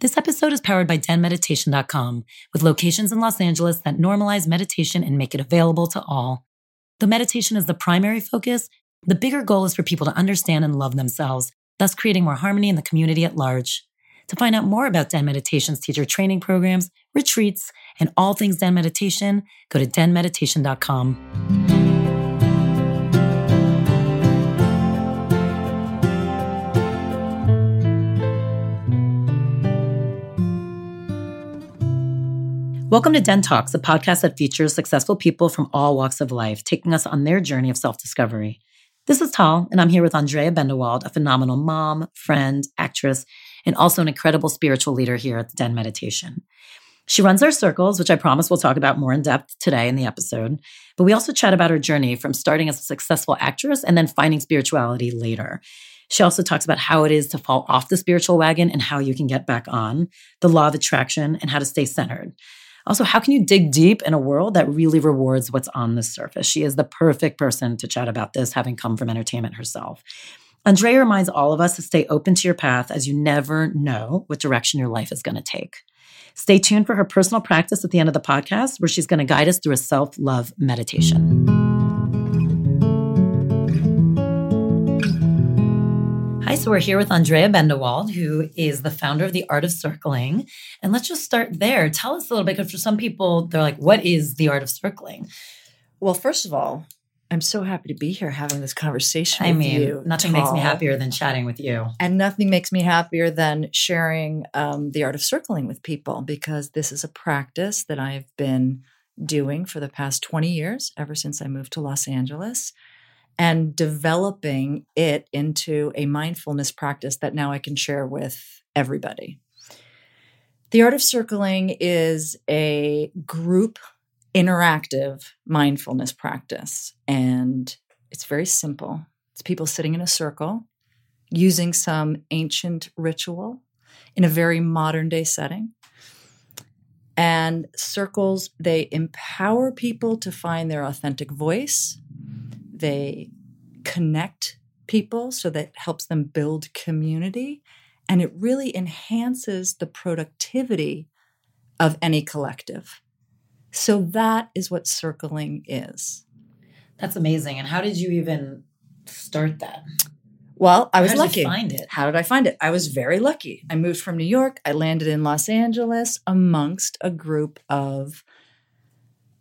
This episode is powered by denmeditation.com, with locations in Los Angeles that normalize meditation and make it available to all. Though meditation is the primary focus, the bigger goal is for people to understand and love themselves, thus creating more harmony in the community at large. To find out more about Den Meditation's teacher training programs, retreats, and all things Den Meditation, go to denmeditation.com. Welcome to Den Talks, a podcast that features successful people from all walks of life, taking us on their journey of self discovery. This is Tal, and I'm here with Andrea Bendewald, a phenomenal mom, friend, actress, and also an incredible spiritual leader here at the Den Meditation. She runs our circles, which I promise we'll talk about more in depth today in the episode. But we also chat about her journey from starting as a successful actress and then finding spirituality later. She also talks about how it is to fall off the spiritual wagon and how you can get back on, the law of attraction, and how to stay centered. Also, how can you dig deep in a world that really rewards what's on the surface? She is the perfect person to chat about this, having come from entertainment herself. Andrea reminds all of us to stay open to your path as you never know what direction your life is going to take. Stay tuned for her personal practice at the end of the podcast, where she's going to guide us through a self love meditation. Hi, so we're here with Andrea Bendewald, who is the founder of the Art of Circling. And let's just start there. Tell us a little bit, because for some people, they're like, what is the Art of Circling? Well, first of all, I'm so happy to be here having this conversation I with mean, you. nothing makes me happier than chatting with you. And nothing makes me happier than sharing um, the art of circling with people because this is a practice that I've been doing for the past 20 years, ever since I moved to Los Angeles and developing it into a mindfulness practice that now I can share with everybody. The Art of Circling is a group interactive mindfulness practice, and it's very simple. It's people sitting in a circle using some ancient ritual in a very modern day setting. And circles, they empower people to find their authentic voice they connect people so that helps them build community. And it really enhances the productivity of any collective. So that is what circling is. That's amazing. And how did you even start that? well i was How did lucky. find it? how did i find it? I was very lucky. I moved from new york. I landed in los angeles amongst a group of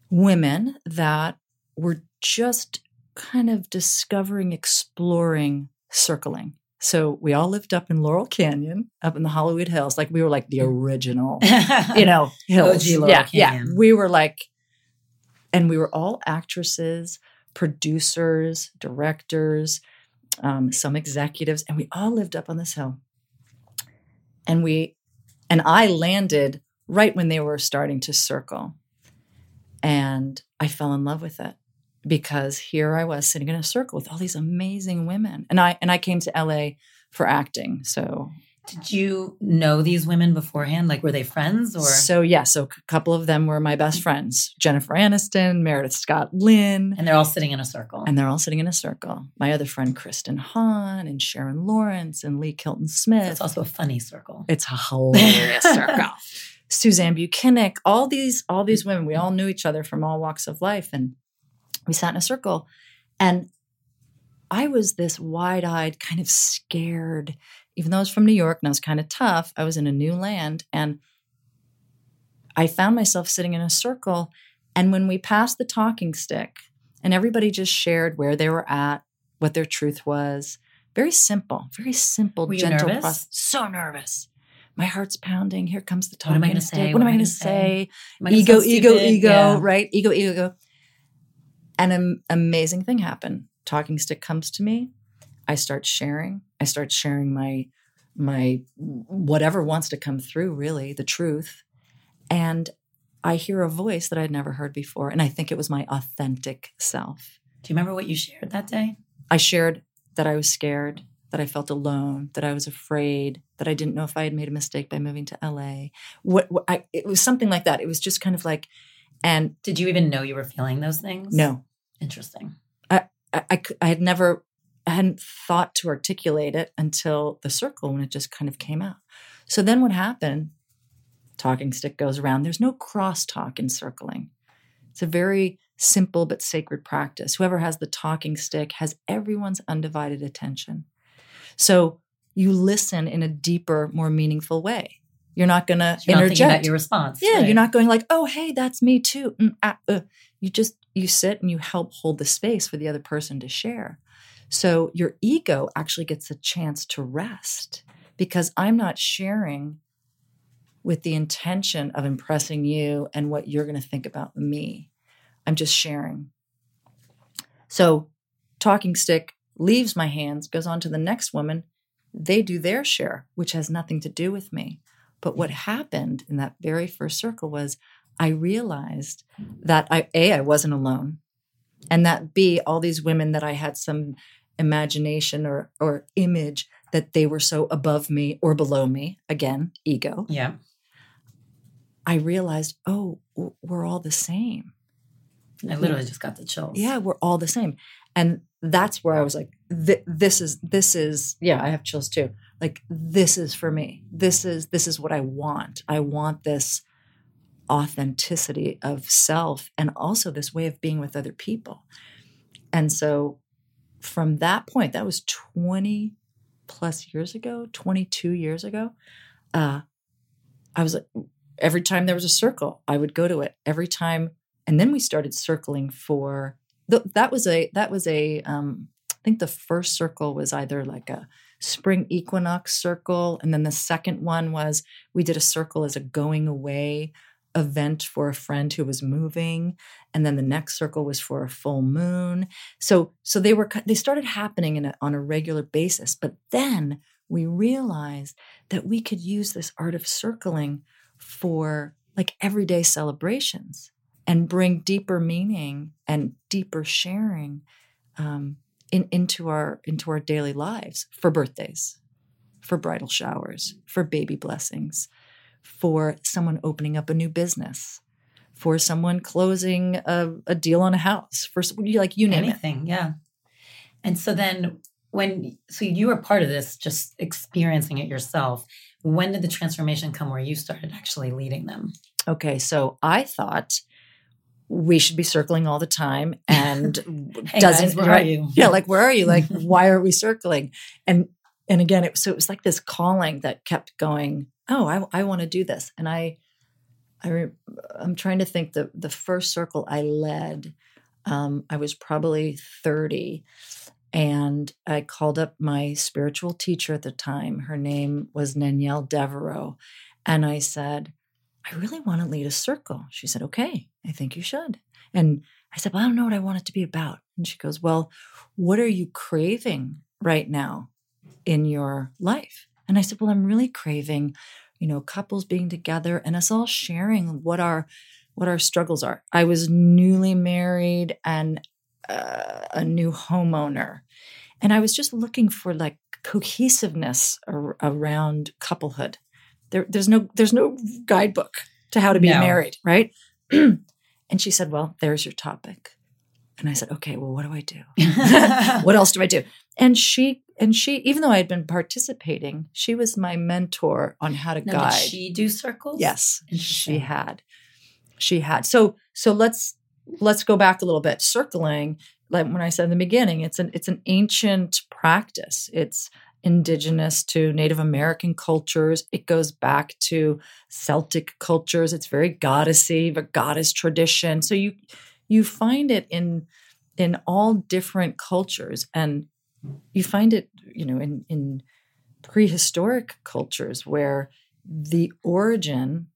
women that were just kind of discovering, exploring circling. So we all lived up in Laurel Canyon, up in the Hollywood Hills. Like we were like the original, you know, hills. OG Laurel yeah, Canyon. yeah. We were like, and we were all actresses, producers, directors, um, some executives, and we all lived up on this hill. And we, and I landed right when they were starting to circle, and I fell in love with it because here I was sitting in a circle with all these amazing women, and I and I came to LA for acting. So Did you know these women beforehand? Like, were they friends or? so yeah, so a couple of them were my best friends: Jennifer Aniston, Meredith Scott Lynn, and they're all sitting in a circle. and they're all sitting in a circle. My other friend Kristin Hahn and Sharon Lawrence and Lee Kilton Smith. it's also a funny circle. It's a hilarious circle. Suzanne Buchanan, all these, all these women, we all knew each other from all walks of life. And we sat in a circle. And I was this wide-eyed, kind of scared, even though I was from New York and I was kind of tough, I was in a new land. And I found myself sitting in a circle. And when we passed the talking stick, and everybody just shared where they were at, what their truth was, very simple, very simple, gentle nervous? process. So nervous. My heart's pounding. Here comes the What am I talking gonna stick. say? What am I going to say? I Ego, ego, ego, Yeah. right? Ego, ego, ego. And an amazing thing happened. Talking stick comes to me. I start sharing. I start sharing my my whatever wants to come through, really, the truth. And I hear a voice that I'd never heard before. And I think it was my authentic self. Do you remember what you shared that day? I shared that I was scared, that I felt alone, that I was afraid, that I didn't know if I had made a mistake by moving to LA. What, what I, it was something like that. It was just kind of like, and did you even know you were feeling those things? No. Interesting. I, I, I had never, I hadn't thought to articulate it until the circle when it just kind of came out. So then what happened? Talking stick goes around. There's no crosstalk in circling. It's a very simple but sacred practice. Whoever has the talking stick has everyone's undivided attention. So you listen in a deeper, more meaningful way. You're not going to interject your response. Yeah, right. you're not going like, "Oh, hey, that's me too." Mm, ah, uh. You just you sit and you help hold the space for the other person to share. So your ego actually gets a chance to rest because I'm not sharing with the intention of impressing you and what you're going to think about me. I'm just sharing. So, talking stick leaves my hands, goes on to the next woman. They do their share, which has nothing to do with me. But what mm-hmm. happened in that very first circle was I realized that I, A, I wasn't alone. And that B, all these women that I had some imagination or, or image that they were so above me or below me, again, ego. Yeah. I realized, oh, we're all the same. I literally just got the chills. Yeah, we're all the same. And that's where I was like, this is, this is, yeah, I have chills too. Like, this is for me. This is, this is what I want. I want this authenticity of self and also this way of being with other people. And so from that point, that was 20 plus years ago, 22 years ago, uh, I was like, every time there was a circle, I would go to it. Every time, and then we started circling for th- that was a that was a um, I think the first circle was either like a spring equinox circle, and then the second one was we did a circle as a going away event for a friend who was moving and then the next circle was for a full moon. So so they were they started happening a, on a regular basis but then we realized that we could use this art of circling for like everyday celebrations and bring deeper meaning and deeper sharing um, in, into our into our daily lives for birthdays for bridal showers for baby blessings for someone opening up a new business, for someone closing a, a deal on a house, for like you name anything, it. yeah. And so then when so you were part of this, just experiencing it yourself. When did the transformation come where you started actually leading them? Okay, so I thought we should be circling all the time and hey doesn't guys, where right, are you yeah like where are you like why are we circling and and again it so it was like this calling that kept going oh, I, I want to do this. And I, I re, I'm trying to think the the first circle I led, um, I was probably 30, and I called up my spiritual teacher at the time. Her name was Nanielle Devereaux, and I said, I really want to lead a circle. She said, Okay, I think you should. And I said, Well, I don't know what I want it to be about. And she goes, Well, what are you craving right now in your life? And I said, Well, I'm really craving, you know, couples being together and us all sharing what our what our struggles are. I was newly married and uh, a new homeowner. And I was just looking for like cohesiveness ar- around couplehood. There, there's no there's no guidebook to how to be no. married, right? and she said, "Well, there's your topic." And I said, "Okay, well, what do I do? what else do I do?" And she and she, even though I had been participating, she was my mentor on how to now, guide. Did she do circles? Yes, she had. She had. So so let's let's go back a little bit. Circling, like when I said in the beginning, it's an it's an ancient practice. It's indigenous to Native American cultures. It goes back to Celtic cultures. It's very goddessy, a goddess tradition. So you you find it in in all different cultures and you find it, you know, in, in prehistoric cultures where the origin,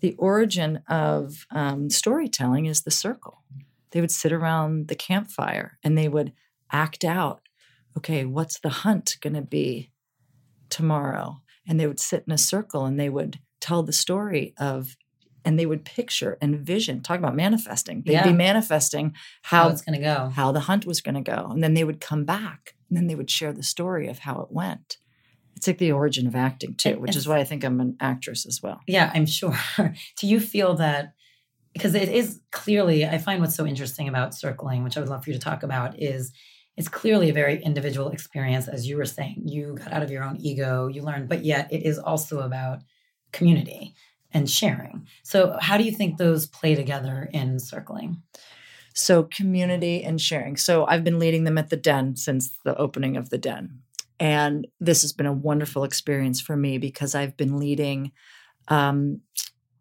the origin of um, storytelling is the circle. They would sit around the campfire and they would act out, okay, what's the hunt going to be tomorrow? and they would sit in a circle and they would tell the story of and they would picture and vision talk about manifesting they'd Yeah. be manifesting How how it's going to go. how the hunt was going to go and then they would come back and then they would share the story of how it went it's like the origin of acting too And- which is why i think i'm an actress as well Yeah, I'm sure. Do you feel that? Because it is clearly, I find what's so interesting about circling, which I would love for you to talk about, is it's clearly a very individual experience. As you were saying, you got out of your own ego, you learned, but yet it is also about community and sharing. So, how do you think those play together in circling? So, community and sharing. So, I've been leading them at the Den since the opening of the Den. And this has been a wonderful experience for me because I've been leading um,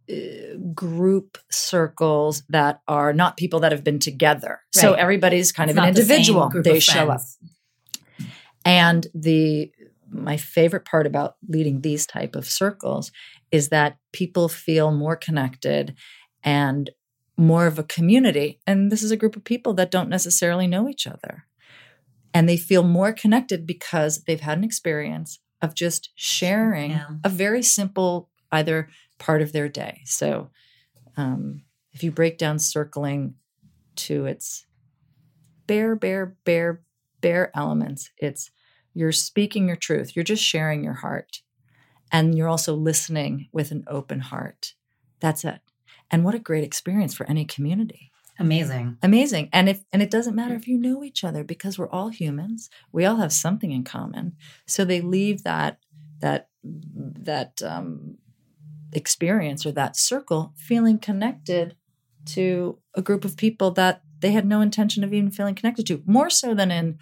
Uh, group circles that are not people that have been together. So, Right. everybody's kind It's of an not the individual. They show up. And the my favorite part about leading these type of circles is that people feel more connected and more of a community. And this is a group of people that don't necessarily know each other. And they feel more connected because they've had an experience of just sharing Yeah. a very simple either part of their day. So um, if you break down circling to its bare, bare, bare, bare elements, it's you're speaking your truth, you're just sharing your heart, and you're also listening with an open heart. That's it. And what a great experience for any community. Amazing. Amazing. And if and it doesn't matter if you know each other because we're all humans. We all have something in common. So they leave that that that um experience or that circle feeling connected to a group of people that they had no intention of even feeling connected to. More so than in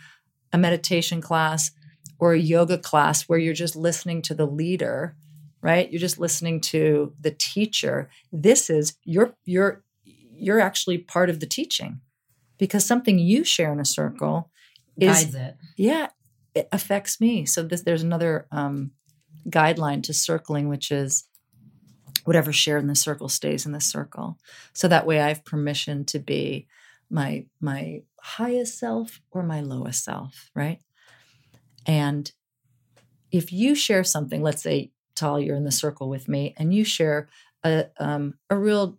a meditation class or a yoga class where you're just listening to the leader, right? You're just listening to the teacher. This is you're you're you're actually part of the teaching because something you share in a circle is Guides it. yeah it affects me so this there's another um, guideline to circling which is whatever shared in the circle stays in the circle. So that way i have permission to be my my highest self or my lowest self right? And if you share something let's say tal you're in the circle with me and you share a um, a real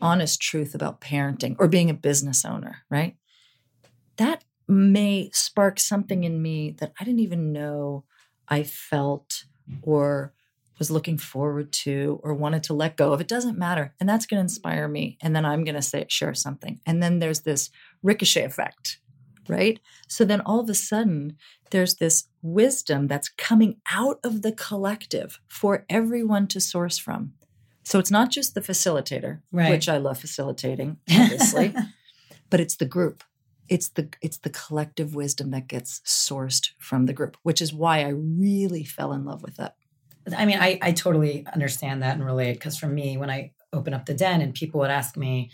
honest truth about parenting or being a business owner right? That may spark something in me that I didn't even know I felt or was looking forward to or wanted to let go of. It doesn't matter. And that's going to inspire me. And then I'm going to say, share something. And then there's this ricochet effect, right? So then all of a sudden, there's this wisdom that's coming out of the collective for everyone to source from. So it's not just the facilitator, Right. which I love facilitating, obviously, but it's the group it's the it's the collective wisdom that gets sourced from the group which is why i really fell in love with it I mean, I, I totally understand that and relate because for me, when I open up the den and people would ask me,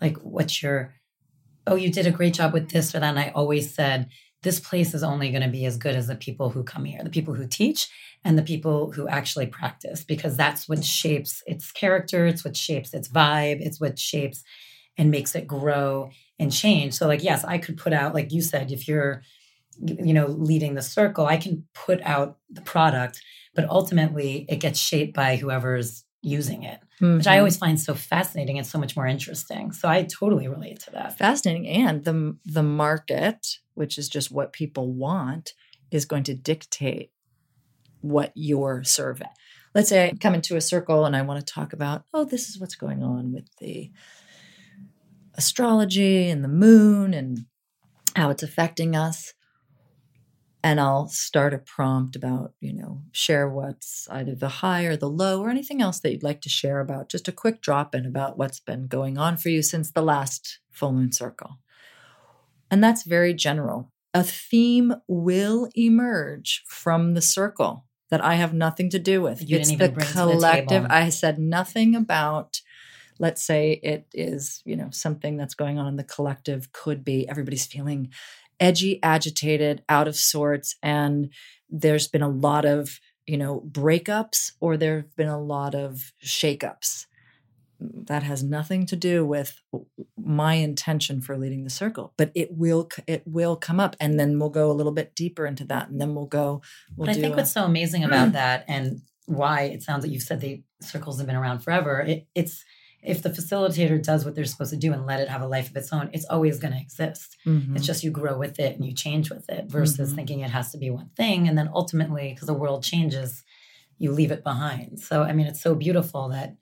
like, what's your, oh, you did a great job with this or that. And I always said, this place is only going to be as good as the people who come here, the people who teach and the people who actually practice, because that's what shapes its character. It's what shapes its vibe. It's what shapes and makes it grow and change. So, like, yes, I could put out, like you said, if you're, you know, leading the circle, I can put out the product, but ultimately it gets shaped by whoever's using it, which I Mhm. always find so fascinating and so much more interesting. So I totally relate to that. fascinating and the the market which is just what people want is going to dictate what you're serving let's say i come into a circle and i want to talk about oh this is what's going on with the astrology and the moon and how it's affecting us and I'll start a prompt about, you know, share what's either the high or the low or anything else that you'd like to share about, just a quick drop in about what's been going on for you since the last full moon circle. And that's very general. A theme will emerge from the circle that I have nothing to do with. You it's didn't the even bring to the collective. table. I said nothing about let's say it is, you know, something that's going on in the collective could be everybody's feeling edgy, agitated, out of sorts, and there's been a lot of, you know, breakups or there've been a lot of shakeups. that has nothing to do with my intention for leading the circle but it will it will come up and then we'll go a little bit deeper into that and then we'll go we'll but i think a, what's so amazing about that and why it sounds like you've said the circles have been around forever it, it's if the facilitator does what they're supposed to do and let it have a life of its own it's always going to exist mm-hmm. it's just you grow with it and you change with it versus mm-hmm. thinking it has to be one thing and then ultimately because the world changes you leave it behind so i mean it's so beautiful that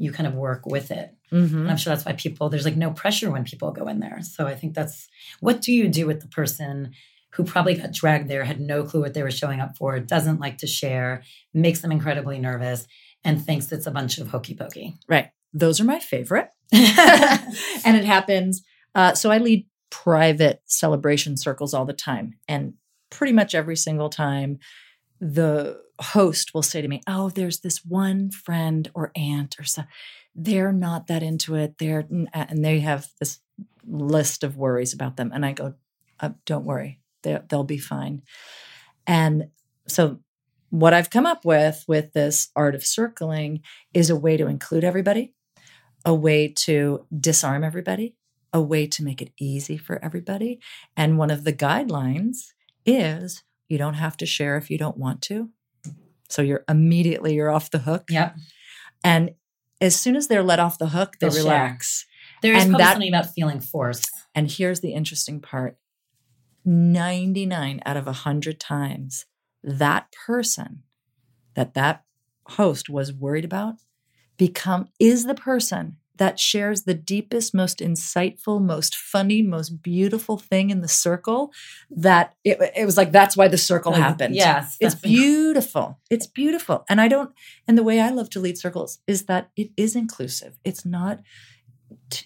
you kind of work with it. Mm-hmm. I'm sure that's why people, there's like no pressure when people go in there. So I think that's what do you do with the person who probably got dragged there, had no clue what they were showing up for, doesn't like to share, makes them incredibly nervous, and thinks it's a bunch of hokey pokey. Right. Those are my favorite. and it happens. Uh, so I lead private celebration circles all the time. And pretty much every single time, the host will say to me, "Oh, there's this one friend or aunt or so they're not that into it. They're and they have this list of worries about them." And I go, uh, "Don't worry, they, they'll be fine." And so, what I've come up with with this art of circling is a way to include everybody, a way to disarm everybody, a way to make it easy for everybody. And one of the guidelines is you don't have to share if you don't want to. So you're immediately you're off the hook. Yep. And as soon as they're let off the hook, they They'll relax. Share. There is probably that, something about feeling forced. And here's the interesting part 99 out of 100 times, that person that that host was worried about become is the person that shares the deepest, most insightful, most funny, most beautiful thing in the circle. That it, it was like, that's why the circle happened. Yes. It's beautiful. It's beautiful. And I don't, and the way I love to lead circles is that it is inclusive. It's not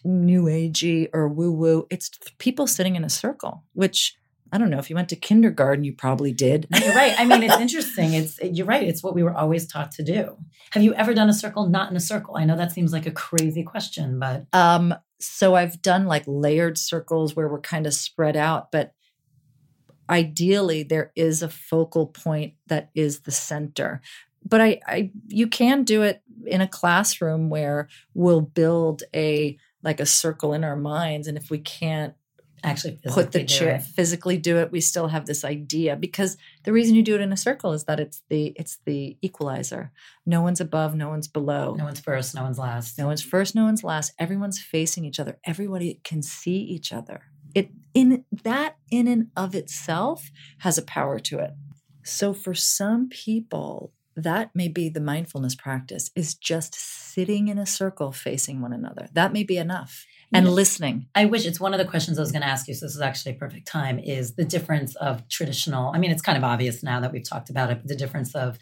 new agey or woo woo. It's people sitting in a circle, which I don't know if you went to kindergarten, you probably did. No, you're right. I mean, it's interesting. It's you're right. It's what we were always taught to do. Have you ever done a circle not in a circle? I know that seems like a crazy question, but um, so I've done like layered circles where we're kind of spread out, but ideally there is a focal point that is the center. But I, I you can do it in a classroom where we'll build a like a circle in our minds, and if we can't actually put the chair physically do it. We still have this idea because the reason you do it in a circle is that it's the it's the equalizer. No one's above no one's below. No one's first no one's last. No one's first no one's last. Everyone's facing each other. Everybody can see each other. It in that in and of itself has a power to it. So for some people that may be the mindfulness practice is just sitting in a circle facing one another. That may be enough and listening. I wish it's one of the questions I was going to ask you. So this is actually a perfect time. Is the difference of traditional? I mean, it's kind of obvious now that we've talked about it. But the difference of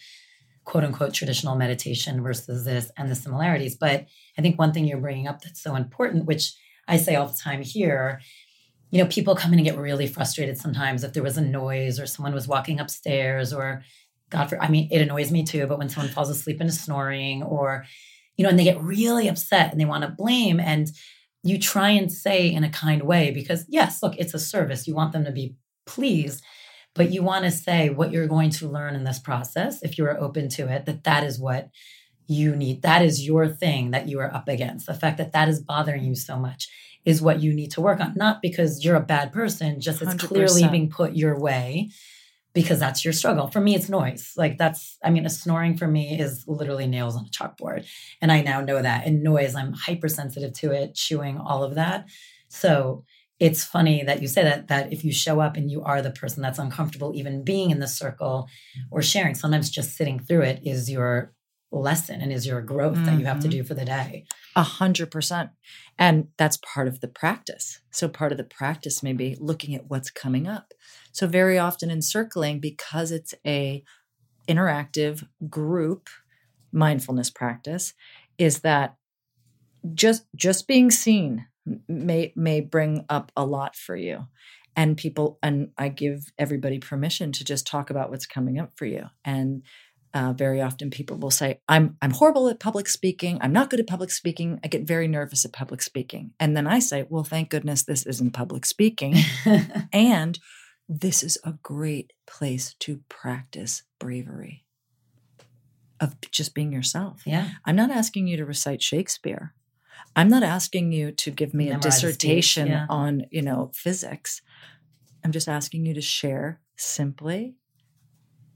quote unquote traditional meditation versus this, and the similarities. But I think one thing you're bringing up that's so important, which I say all the time here. You know, people come in and get really frustrated sometimes if there was a noise or someone was walking upstairs or God for I mean, it annoys me too, but when someone falls asleep into snoring or, you know, and they get really upset and they want to blame. And you try and say in a kind way because yes look it's a service. You want them to be pleased but you want to say what you're going to learn in this process if you're open to it that that is what you need that is your thing that you are up against. The fact that that is bothering you so much is what you need to work on not because you're a bad person just it's 100%. clearly being put your way because that's your struggle. For me, it's noise. Like that's, I mean, a snoring for me is literally nails on a chalkboard. And I now know that. And noise, I'm hypersensitive to it, chewing, all of that. So it's funny that you say that, that if you show up and you are the person that's uncomfortable, even being in the circle or sharing, sometimes just sitting through it is your lesson and is your growth mm-hmm. that you have to mm-hmm. do for the day. A hundred percent. And that's part of the practice. So part of the practice may be looking at what's coming up. So very often in circling, because it's a interactive group mindfulness practice, is that just just being seen may may bring up a lot for you. And people and i give everybody permission to just talk about what's coming up for you. And uh, very often people will say i'm i'm horrible at public speaking. I'm not good at public speaking. I get very nervous at public speaking. And then i say well thank goodness this isn't public speaking. And this is a great place to practice bravery of just being yourself. Yeah. I'm not asking you to recite Shakespeare. I'm not asking you to give me Memorize a dissertation yeah. on, you know, physics. I'm just asking you to share simply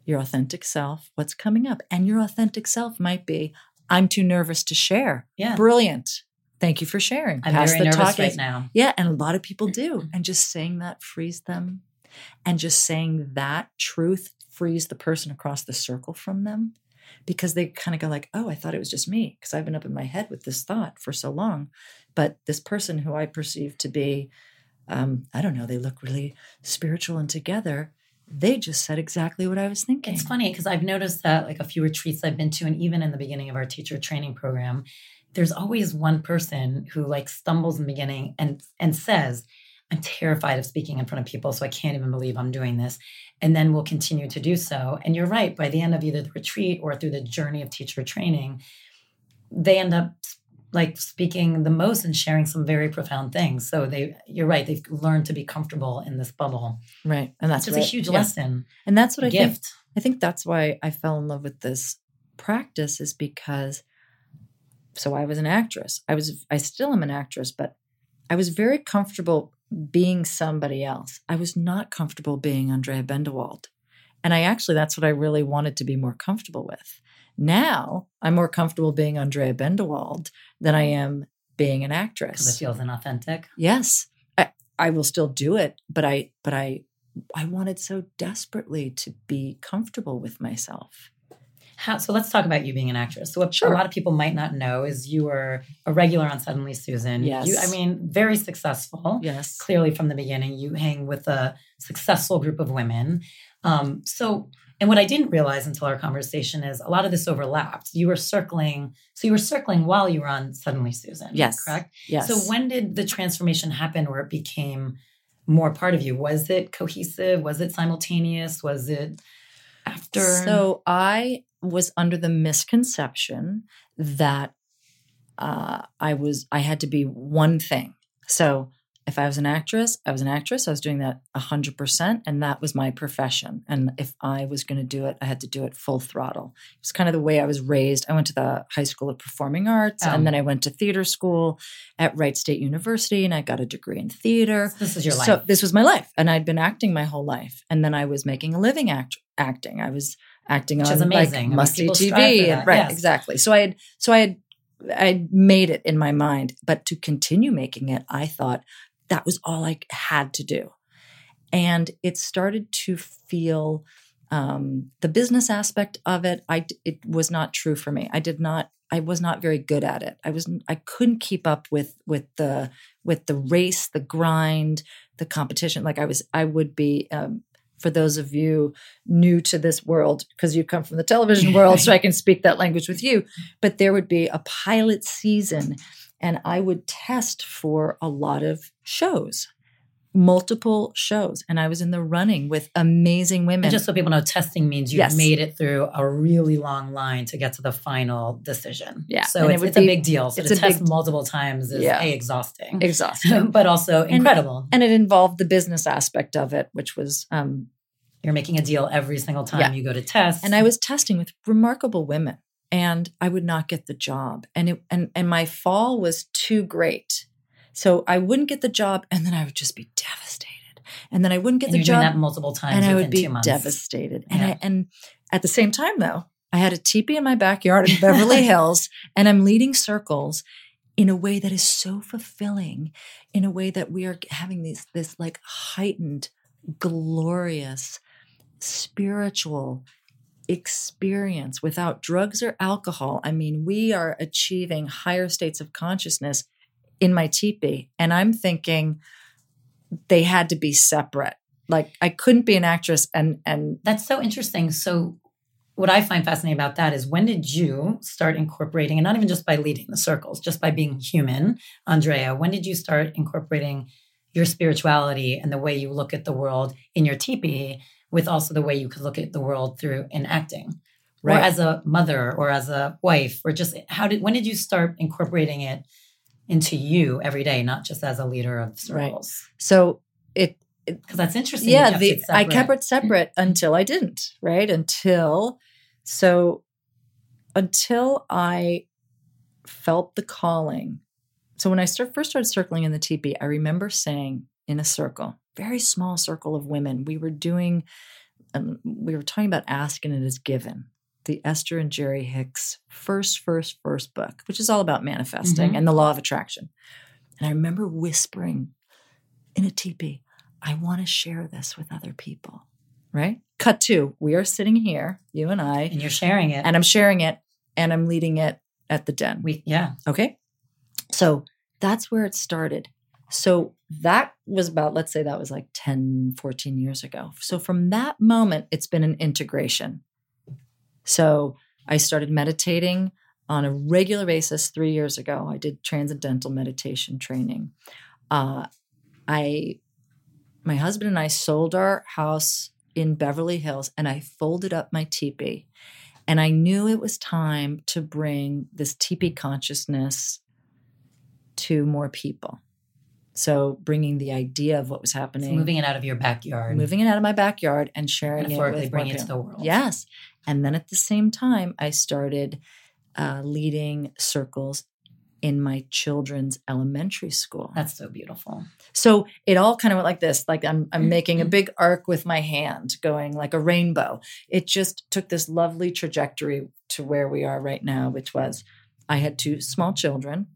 your authentic self, what's coming up. And your authentic self might be, I'm too nervous to share. Yeah. Brilliant. Thank you for sharing. I'm Pass very the nervous right now. Yeah, and a lot of people do. And just saying that frees them. And just saying that truth frees the person across the circle from them because they kind of go like, "Oh, I thought it was just me because I've been up in my head with this thought for so long." But this person who I perceive to be um, I don't know, they look really spiritual and together. They just said exactly what I was thinking. It's funny because I've noticed that like a few retreats I've been to, and even in the beginning of our teacher training program, there's always one person who like stumbles in the beginning and and says, I'm terrified of speaking in front of people, so I can't even believe I'm doing this. And then we'll continue to do so. And you're right, by the end of either the retreat or through the journey of teacher training, they end up like speaking the most and sharing some very profound things. So they you're right, they've learned to be comfortable in this bubble. right. And that's just a huge yeah. lesson. And that's what I think. I think that's why I fell in love with this practice is because so I was an actress. I was I still am an actress, but I was very comfortable being somebody else. I was not comfortable being Andrea Bendewald. And I actually that's what I really wanted to be more comfortable with. Now, I'm more comfortable being Andrea Bendewald than I am being an actress. it feels inauthentic. Yes. I, I will still do it, but I but I I wanted so desperately to be comfortable with myself. How, so let's talk about you being an actress. So what Sure. a lot of people might not know is you were a regular on Suddenly Susan. Yes. You, I mean, very successful. Yes. Clearly from the beginning, you hang with a successful group of women. Um, so, and what I didn't realize until our conversation is a lot of this overlapped. You were circling, so you were circling while you were on Suddenly Susan. Yes. Correct? Yes. So when did the transformation happen where it became more part of you? Was it cohesive? Was it simultaneous? Was it after? So I was under the misconception that uh, I was I had to be one thing. So if I was an actress, I was an actress. I was doing that hundred percent, and that was my profession. And if I was going to do it, I had to do it full throttle. It was kind of the way I was raised. I went to the High School of Performing Arts, Oh. and then I went to theater school at Wright State University, and I got a degree in theater. this is your life. So this was my life, and I'd been acting my whole life, and then I was making a living act- acting. I was acting Which on is amazing. Like mean, musty people strive for TV, and, right? yes. Exactly. So I had, so I had, I made it in my mind, but to continue making it, I thought that was all I had to do, and it started to feel um, the business aspect of it. I it was not true for me. I did not. I was not very good at it. I was. I couldn't keep up with with the with the race, the grind, the competition. Like I was. I would be. Um, for those of you new to this world, because you come from the television world, so I can speak that language with you. But there would be a pilot season, and I would test for a lot of shows, multiple shows, and I was in the running with amazing women. And just so people know, testing means you've Yes. made it through a really long line to get to the final decision. Yeah. So And it it's, it's a big deal. So it's to a test big- multiple times is Yeah. a exhausting, exhausting. but also incredible. and it involved the business aspect of it, which was um, You're making a deal every single time Yeah. you go to test. and I was testing with remarkable women, and I would not get the job, and it and and my fall was too great, so I wouldn't get the job, and then I would just be devastated, and then I wouldn't get and the you're doing job, that multiple times and I would be devastated, and Yeah. I and at the same time though, I had a teepee in my backyard in Beverly Hills, and I'm leading circles. In a way that is so fulfilling, in a way that we are having these this like heightened, glorious, spiritual experience without drugs or alcohol. I mean, we are achieving higher states of consciousness in my teepee. And I'm thinking they had to be separate. Like I couldn't be an actress and and That's so interesting. So, what I find fascinating about that is when did you start incorporating, and not even just by leading the circles, just by being human, Andrea, when did you start incorporating your spirituality and the way you look at the world in your teepee with also the way you could look at the world through in acting? Or as a mother or as a wife, or just how did when did you start incorporating it into you every day, not just as a leader of Right. circles? so it Because that's interesting. yeah, the I kept it separate until I didn't, right? Until so until I felt the calling So when I start, first started circling in the teepee, I remember saying in a circle, very small circle of women, we were doing, um, we were talking about Ask and It Is Given. The Esther and Jerry Hicks first, first, first book, which is all about manifesting Mhm. and the law of attraction. And I remember whispering in a teepee, I want to share this with other people. Right? Cut to, we are sitting here, you and I, And you're sharing it. and I'm sharing it and I'm leading it at the den. we, yeah. Okay. So that's where it started. So that was about, let's say that was like 10, 14 years ago. So from that moment, it's been an integration. So I started meditating on a regular basis three years ago. I did transcendental meditation training. Uh, I, my husband and I sold our house in Beverly Hills and I folded up my teepee. And I knew it was time to bring this teepee consciousness to more people. So bringing the idea of what was So happening, moving it out of your backyard. moving it out of my backyard and sharing it Metaphorically with bringing it to the world. Yes, and then at the same time, I started uh, leading circles in my children's elementary school. That's so beautiful. So it all kind of went like this, like I'm I'm making a Mm-hmm. big arc with my hand, going like a rainbow. It just took this lovely trajectory to where we are right now, which was I had two small children.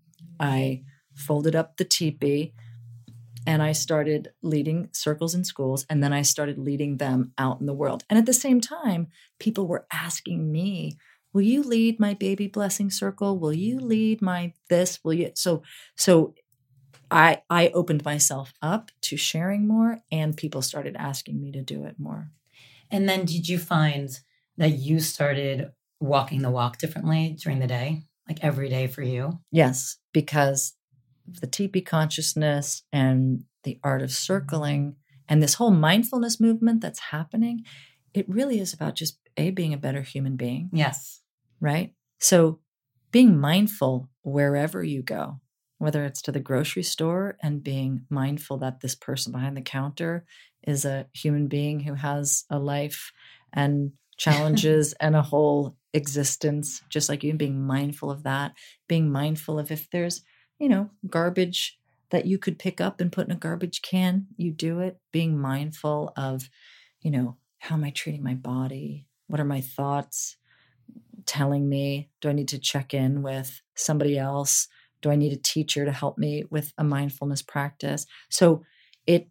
I folded up the teepee and I started leading circles in schools and then I started leading them out in the world. And at the same time, people were asking me, "Will you lead my baby blessing circle? Will you lead my this? Will you?" So so I I opened myself up to sharing more and people started asking me to do it more. And then did you find that you started walking the walk differently during the day? Like every day for you? Yes, because the teepee consciousness and the art of circling and this whole mindfulness movement that's happening, it really is about just a being a better human being, Yes. right? So being mindful wherever you go, whether it's to the grocery store and being mindful that this person behind the counter is a human being who has a life and challenges and a whole existence, just like you, and being mindful of that, being mindful of if there's, you know, garbage that you could pick up and put in a garbage can, you do it, being mindful of, you know, how am I treating my body? What are my thoughts telling me? Do I need to check in with somebody else? Do I need a teacher to help me with a mindfulness practice? So it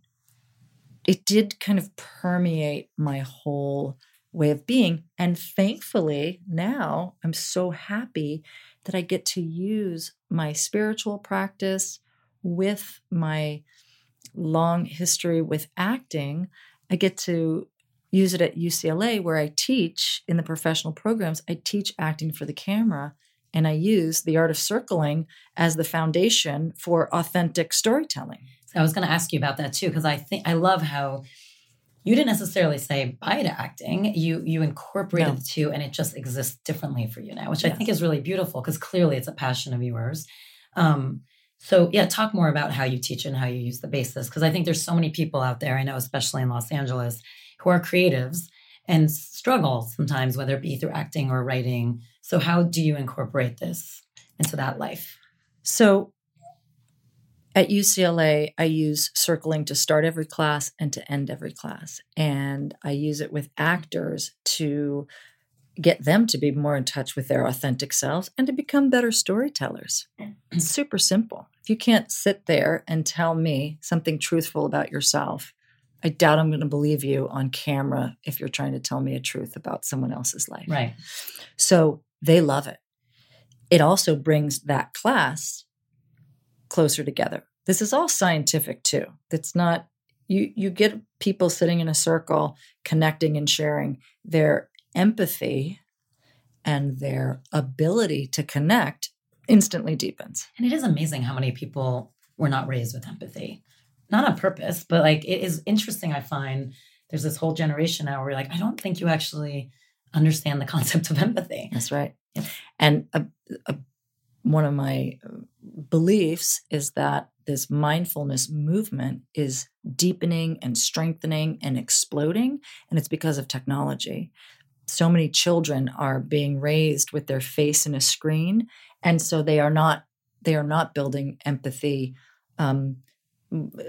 it did kind of permeate my whole way of being. And thankfully, now I'm so happy that I get to use my spiritual practice with my long history with acting. I get to use it at UCLA where I teach in the professional programs. I teach acting for the camera and I use the art of circling as the foundation for authentic storytelling. I was going to ask you about that too, because I think I love how you didn't necessarily say bye to acting. You you incorporated No. the two, and it just exists differently for you now, which I think is really beautiful because clearly it's a passion of yours. Um, so yeah, talk more about how you teach and how you use the basis because I think there's so many people out there. I know, especially in Los Angeles, who are creatives and struggle sometimes, whether it be through acting or writing. So how do you incorporate this into that life? So at UCLA, I use circling to start every class and to end every class. And I use it with actors to get them to be more in touch with their authentic selves and to become better storytellers. It's super simple. If you can't sit there and tell me something truthful about yourself, I doubt I'm going to believe you on camera if you're trying to tell me a truth about someone else's life. Right. So they love it. It also brings that class closer together. This is all scientific too. It's not you you get people sitting in a circle connecting and sharing their empathy and their ability to connect instantly deepens. And it is amazing how many people were not raised with empathy. Not on purpose, but like it is interesting. I find there's this whole generation now where you're like, I don't think you actually understand the concept of empathy. That's right. And a, a, one of my beliefs is that this mindfulness movement is deepening and strengthening and exploding. And it's because of technology. So many children are being raised with their face in a screen. And so they are not they are not building empathy um,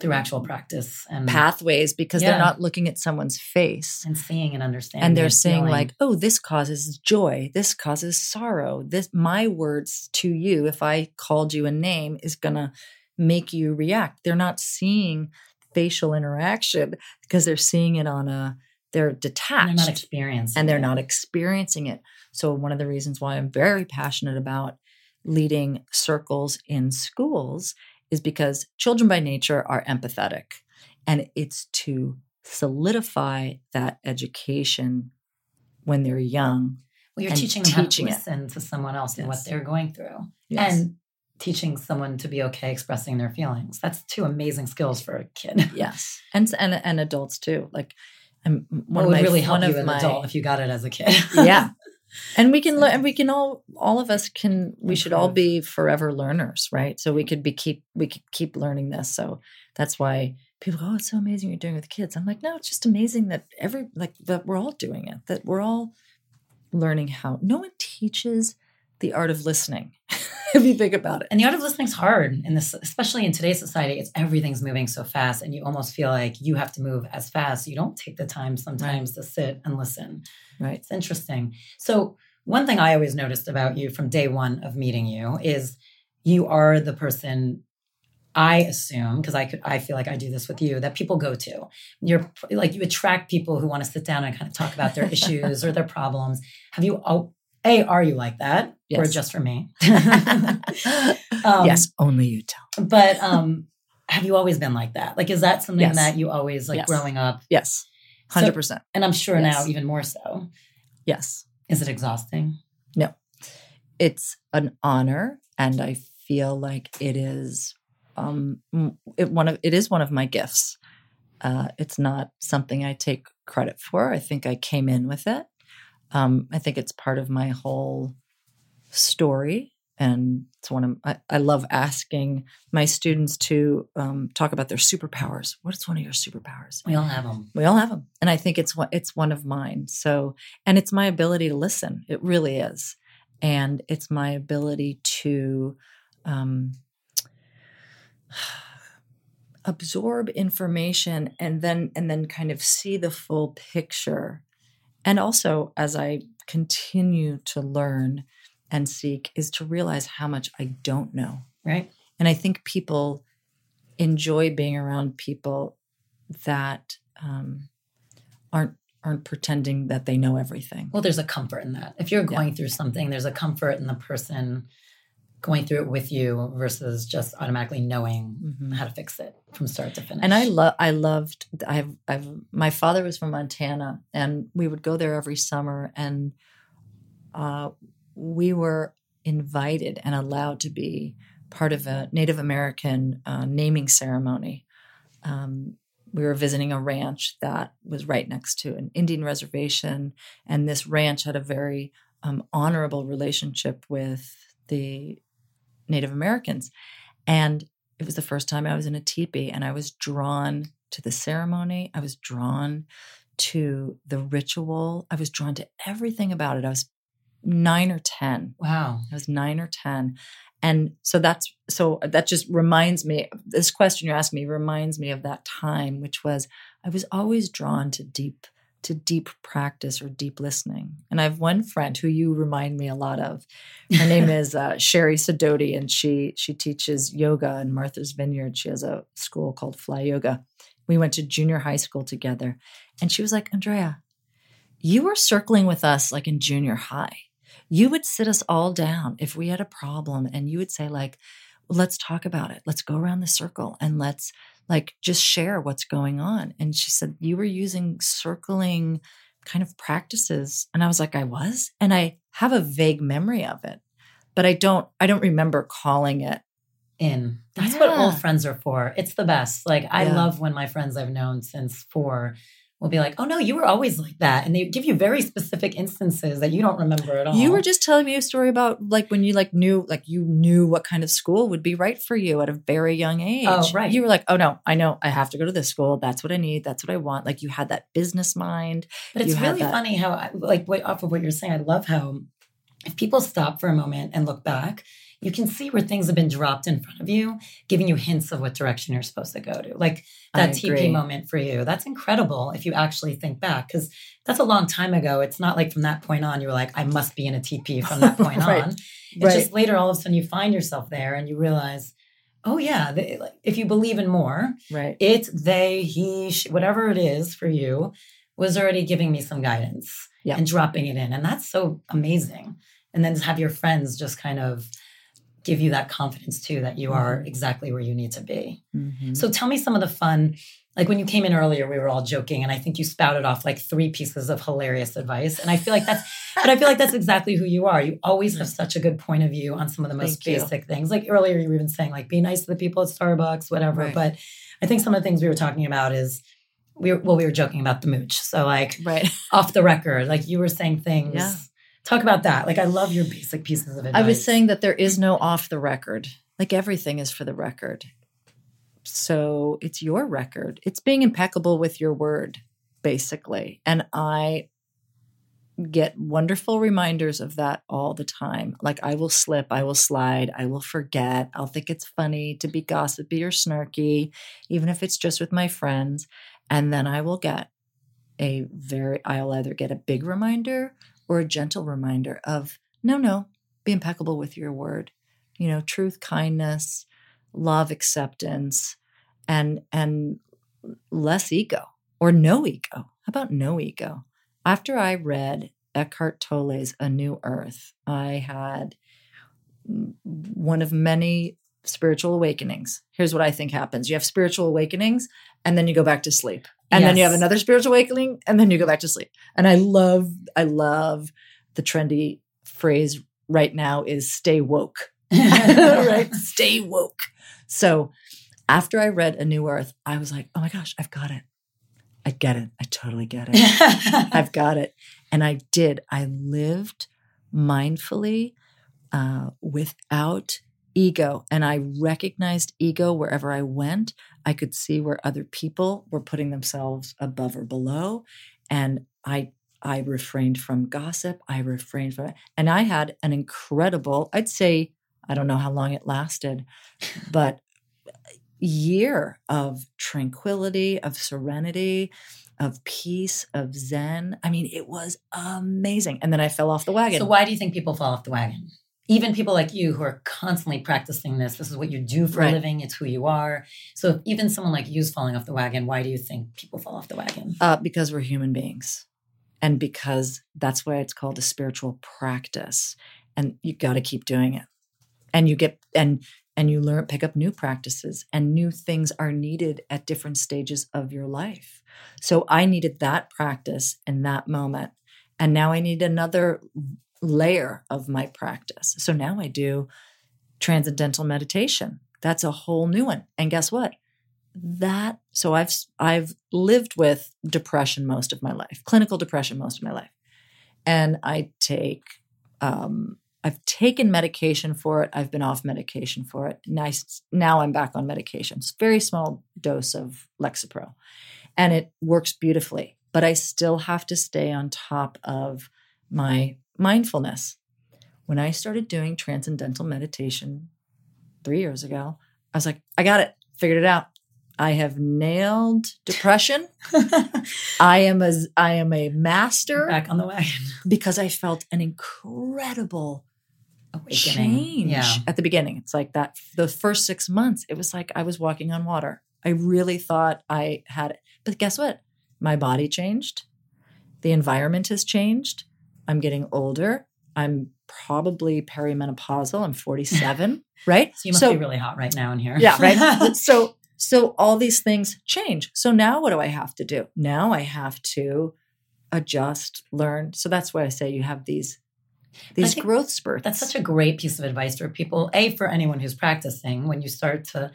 through actual practice and pathways because Yeah. they're not looking at someone's face and seeing and understanding. and they're and saying feeling. like oh this causes joy this causes sorrow this my words to you if i called you a name is gonna make you react they're not seeing facial interaction because they're seeing it on a they're detached they're not experiencing, and they're it. not experiencing it so one of the reasons why i'm very passionate about leading circles in schools is because children by nature are empathetic and it's to solidify that education when they're young Well, you're teaching them teaching how to listen to someone else and what they're going through, Yes. and teaching someone to be okay expressing their feelings. That's two amazing skills for a kid. yes and and and adults too like i'm What one would of my, really help you an adult if you got it as a kid? yeah and we can learn and we can all all of us can we should all be forever learners right? So we could be keep we could keep learning this. So that's why people go oh it's so amazing you're doing it with kids. I'm like no it's just amazing that every like that we're all doing it that we're all learning how no one teaches the art of listening if you think about it And the art of listening is hard in this, especially in today's society. It's everything's moving so fast, and you almost feel like you have to move as fast. You don't take the time sometimes to sit and listen. right It's interesting. So, one thing I always noticed about you from day one of meeting you is you are the person I assume because I could I feel like I do this with you that people go to. You're like you attract people who want to sit down and kind of talk about their issues or their problems. Have you a are you like that or just for me? Um, yes only you tell but um have you always been like that? Like is that something Yes. that you always like Yes. growing up? yes So- 100% and I'm sure Yes. now even more so. yes Is it exhausting? No, it's an honor and i feel like it is um, it one of it is one of my gifts uh it's not something i take credit for i think i came in with it um i think it's part of my whole story and it's one of i, I love asking my students to um, talk about their superpowers. What is one of your superpowers? We all have them. we all have them and i think it's one it's one of mine. So and it's my ability to listen. It really is. And it's my ability to um, absorb information and then and then kind of see the full picture and also as i continue to learn and seek is to realize how much i don't know Right? and I think people enjoy being around people that um, aren't aren't pretending that they know everything. Well, there's a comfort in that. If you're going through something, there's a comfort in the person going through it with you versus just automatically knowing Mhm. how to fix it from start to finish. And I love I loved I've I've my father was from Montana and we would go there every summer and uh, we were invited and allowed to be part of a Native American uh, naming ceremony. Um, we were visiting a ranch that was right next to an Indian reservation, and this ranch had a very um, honorable relationship with the Native Americans. And it was the first time I was in a teepee, and I was drawn to the ceremony. I was drawn to the ritual. I was drawn to everything about it. I was nine or 10. wow. I was nine or 10. And so that's so that just reminds me this question you're asking me reminds me of that time, which was I was always drawn to deep to deep practice or deep listening. And I have one friend who you remind me a lot of. Her name is uh, Sherry Sidoti, and she she teaches yoga in Martha's Vineyard. She has a school called Fly Yoga. We went to junior high school together, and she was like, Andrea, you were circling with us like in junior high you would sit us all down if we had a problem and you would say like let's talk about it let's go around the circle and let's like just share what's going on and she said you were using circling kind of practices and i was like i was and i have a vague memory of it but i don't i don't remember calling it In. That's what Yeah. old friends are for. It's the best. Like I Yeah. love when my friends I've known since four will be like, "Oh no, you were always like that," and they give you very specific instances that you don't remember at all. you were just telling me a story about like when you like knew like you knew what kind of school would be right for you at a very young age. Oh, right. you were like oh no i know i have to go to this school. That's what i need. That's what i want. Like you had that business mind. But it's really that- funny how, like, off of what you're saying, I love how if people stop for a moment and look back, you can see where things have been dropped in front of you, giving you hints of what direction you're supposed to go to. Like that teepee moment for you. That's incredible if you actually think back, because that's a long time ago. It's not like from that point on, you were like, I must be in a teepee from that point right. on. It's right. just later, all of a sudden, you find yourself there and you realize, oh yeah, they, like, if you believe in more, right? It, they, he, she, whatever it is for you, was already giving me some guidance yeah. and dropping it in, and that's so amazing. And then to have your friends just kind of give you that confidence too that you are mm-hmm. exactly where you need to be. Mm-hmm. So tell me some of the fun like when you came in earlier, we were all joking, and I think you spouted off like three pieces of hilarious advice. And I feel like that's, but I feel like that's exactly who you are. You always have such a good point of view on some of the most Thank basic you. things. Like earlier, you were even saying like be nice to the people at Starbucks, whatever. Right. But I think some of the things we were talking about is we were well, we were joking about the mooch. So like right off the record, like you were saying things. Yeah. Talk about that. Like I love your basic pieces of advice. I was saying that there is no off the record. Like everything is for the record. So it's your record. It's being impeccable with your word, basically. And I get wonderful reminders of that all the time. Like I will slip, I will slide, I will forget. I'll think it's funny to be gossipy or snarky, even if it's just with my friends. And then I will get a very, I'll either get a big reminder or a gentle reminder of no, no, be impeccable with your word. You know, truth, kindness, love acceptance and and less ego or no ego how about no ego after i read eckhart tolle's a new earth i had one of many spiritual awakenings here's what i think happens you have spiritual awakenings and then you go back to sleep and yes. then you have another spiritual awakening and then you go back to sleep and i love i love the trendy phrase right now is stay woke right stay woke so after I read A New Earth, I was like, oh my gosh, I've got it. I get it. I totally get it. I've got it. And I did. I lived mindfully uh, without ego. And I recognized ego wherever I went. I could see where other people were putting themselves above or below. And I I refrained from gossip. I refrained from it. And I had an incredible, I'd say, I don't know how long it lasted, but year of tranquility, of serenity, of peace, of zen. I mean, it was amazing. And then I fell off the wagon. So, why do you think people fall off the wagon? Even people like you who are constantly practicing this, this is what you do for right. a living, it's who you are. So, even someone like you is falling off the wagon, why do you think people fall off the wagon? Uh, because we're human beings and because that's why it's called a spiritual practice and you got to keep doing it and you get and and you learn pick up new practices and new things are needed at different stages of your life so i needed that practice in that moment and now i need another layer of my practice. So now i do transcendental meditation. That's a whole new one. And guess what? That so i've i've lived with depression most of my life clinical depression most of my life. And i take um, i've taken medication for it. I've been off medication for it. Nice now i'm back on medication. It's very small dose of lexapro. And it works beautifully. But i still have to stay on top of my mindfulness when i started doing transcendental meditation three years ago i was like i got it figured it out I have nailed depression. I am a I am a master back on the wagon because I felt an incredible Awakening. change yeah. at the beginning. It's like that the first 6 months it was like I was walking on water. I really thought I had it. But guess what? My body changed. The environment has changed. I'm getting older. I'm probably perimenopausal. I'm 47, right? So you must so, be really hot right now in here. Yeah, right. so so all these things change. So now what do I have to do? Now I have to adjust, learn. So that's why I say you have these these growth spurts. That's such a great piece of advice for people. A for anyone who's practicing when you start to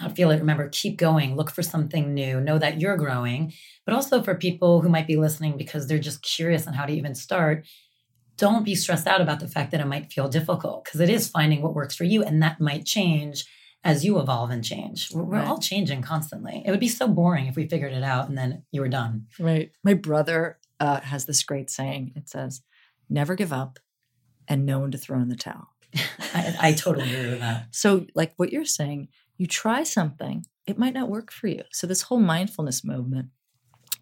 not feel it, remember, keep going, look for something new, know that you're growing. But also for people who might be listening because they're just curious on how to even start, don't be stressed out about the fact that it might feel difficult because it is finding what works for you and that might change as you evolve and change. We're, we're all changing constantly. It would be so boring if we figured it out and then you were done. Right. My brother uh, has this great saying. It says, "Never give up, and no one to throw in the towel." I, I totally agree with that. So, like what you're saying, you try something, it might not work for you. So, this whole mindfulness movement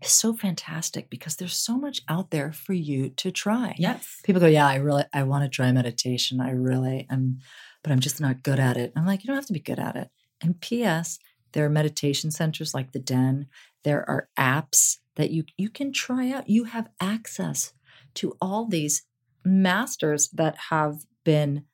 is so fantastic because there's so much out there for you to try. Yes. People go, Yeah, I really, I want to try meditation. I really am, but I'm just not good at it. I'm like, You don't have to be good at it. And P.S., there are meditation centers like the Den. There are apps that you you can try out. You have access to all these masters that have been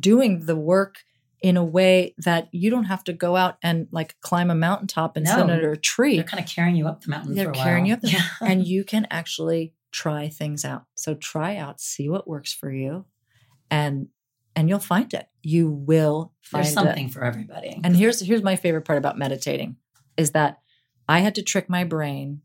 doing the work in a way that you don't have to go out and like climb a mountaintop and sit No. under a tree. They're kind of carrying you up the mountain. They're for a while. carrying you up the- Yeah. and you can actually try things out. So try out, see what works for you, and and you'll find it. You will find There's it. something for everybody. And here's here's my favorite part about meditating is that I had to trick my brain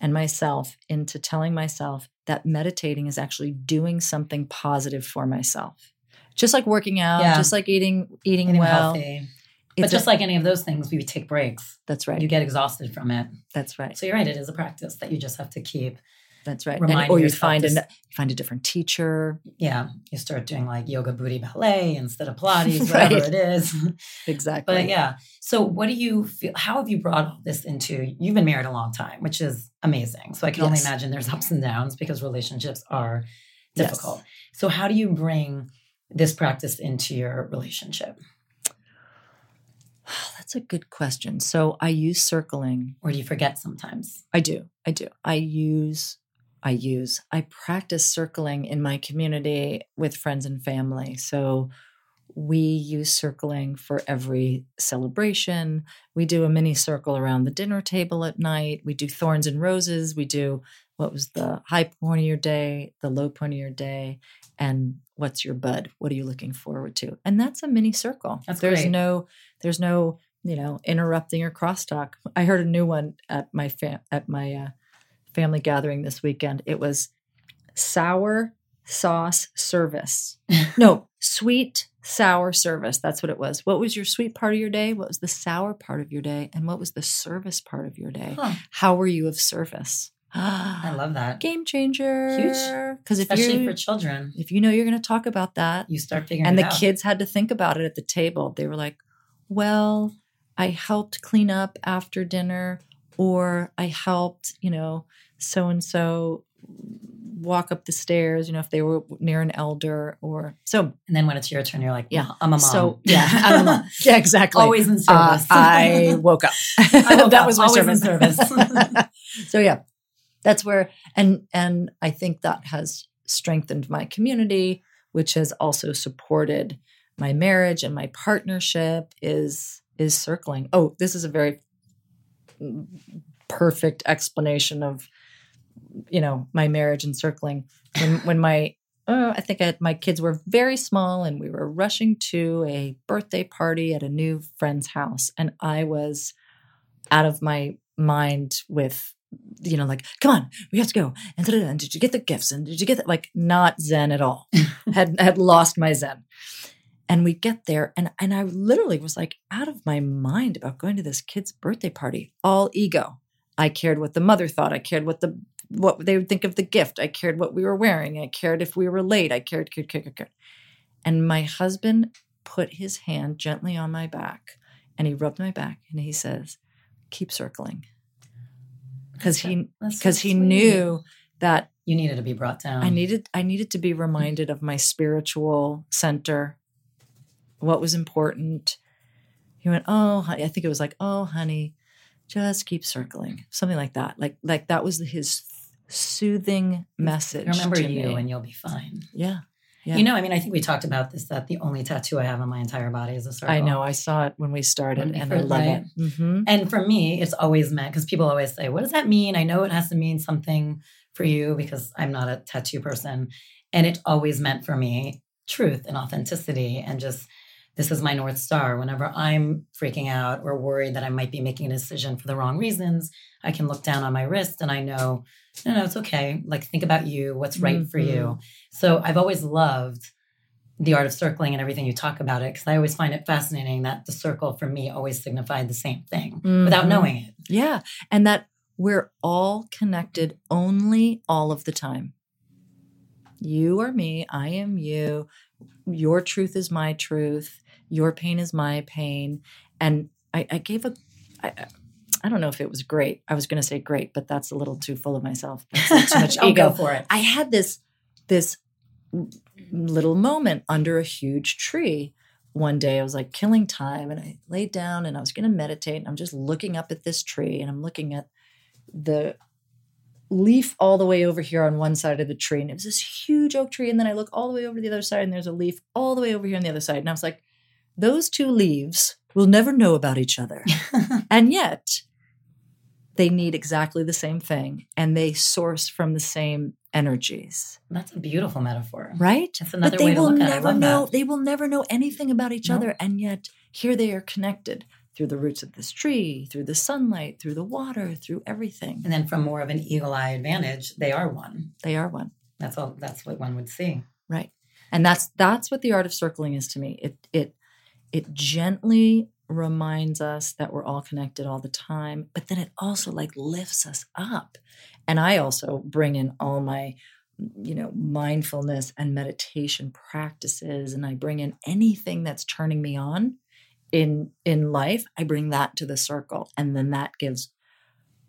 and myself into telling myself that meditating is actually doing something positive for myself. Just like working out, Yeah. just like eating eating, Eating well. healthy. But just a- like any of those things, we take breaks. that's right. You get exhausted from it. that's right. So you're right. It is a practice that you just have to keep. That's right. And- or you find to a s- you find a different teacher. Yeah, you start doing like yoga booty ballet instead of Pilates, Right. whatever it is. Exactly. But yeah. So what do you feel? How have you brought all this into? You've been married a long time, which is amazing. So I can only imagine there's ups and downs because relationships are Yes. difficult. So how do you bring this practice into your relationship, That's a good question. So I use circling or do you forget sometimes? I do. I do. I use, I use, I practice circling in my community with friends and family. So we use circling for every celebration. We do a mini circle around the dinner table at night. We do thorns and roses. We do what was the high point of your day, the low point of your day, and what's your bud? What are you looking forward to? And that's a mini circle. That's there's great. no, there's no, you know, interrupting or crosstalk. I heard a new one at my fam- at my uh, family gathering this weekend. It was sour sauce service. no, sweet sour service. That's what it was. What was your sweet part of your day? What was the sour part of your day? And what was the service part of your day? Huh. How were you of service? I love that. Game changer. Huge. Because Especially for children. if you know you're going to talk about that, You start figuring and the out. kids had to think about it at the table. They were like, "Well, I helped clean up after dinner, or I helped, you know, so and so walk up the stairs. You know, if they were near an elder, or so. And then when it's your turn, you're like, Yeah. I'm a mom. So yeah, I'm a mom. Yeah, exactly. Always in Uh, service. I woke up. I woke that up, was my always in service. service. so yeah, that's where and and I think that has strengthened my community, which has also supported my marriage and my partnership is is circling. Oh, this is a very perfect explanation of you know my marriage and circling when when my uh, I think I had, my kids were very small and we were rushing to a birthday party at a new friend's house and I was out of my mind with you know like come on we have to go. And, and did you get the gifts and did you get that like not zen at all. Had had lost my zen. And we get there and and I literally was like out of my mind about going to this kid's birthday party all ego. I cared what the mother thought I cared what the what they would think of the gift I cared what we were wearing I cared if we were late I cared cared cared cared, cared. and my husband put his hand gently on my back and he rubbed my back and he says keep circling because he That's so because he knew that you needed to be brought down. I needed I needed to be reminded of my spiritual center, what was important. He went, "Oh, honey," I think it was like, "Oh, honey, just keep circling," something like that. Like like that was his soothing message. Remember to you me. and you'll be fine. yeah, Yeah. You know, I mean, I think we talked about this that the only tattoo I have on my entire body is a circle. I know. I saw it when we started, When we and I love right. it. hmm And for me, it's always meant because people always say, What does that mean? I know it has to mean something for you because I'm not a tattoo person. And it always meant for me truth and authenticity and just this is my North Star. Whenever I'm freaking out or worried that I might be making a decision for the wrong reasons, I can look down on my wrist and I know, no, no, it's okay. Like, think about you, what's right for you. So I've always loved the art of circling and everything you talk about it because I always find it fascinating that the circle for me always signified the same thing without Mhm. knowing it. Yeah. And that we're all connected only all of the time. You are me, I am you. your truth is my truth, your pain is my pain. And I, I gave a, I, I don't know if it was great. I was going to say great, but that's a little too full of myself. That's too much I'll ego. go for it. I had this this little moment under a huge tree. One day I was like killing time and I laid down and I was going to meditate and I'm just looking up at this tree and I'm looking at the leaf all the way over here on one side of the tree and it was this huge oak tree and then I look all the way over to the other side and there's a leaf all the way over here on the other side and I was like those two leaves will never know about each other. and yet they need exactly the same thing and they source from the same energies That's a beautiful metaphor. right That's another but they way to will look at it. I never love know that. they will never know anything about each No. other and yet here they are connected through the roots of this tree through the sunlight through the water through everything And then from more of an eagle eye advantage, they are one. they are one That's all that's what one would see. right and that's that's what the art of circling is to me it it it gently reminds us that we're all connected all the time but then it also like lifts us up. And i also bring in all my you know mindfulness and meditation practices and i bring in anything that's turning me on in in life i bring that to the circle. And then that gives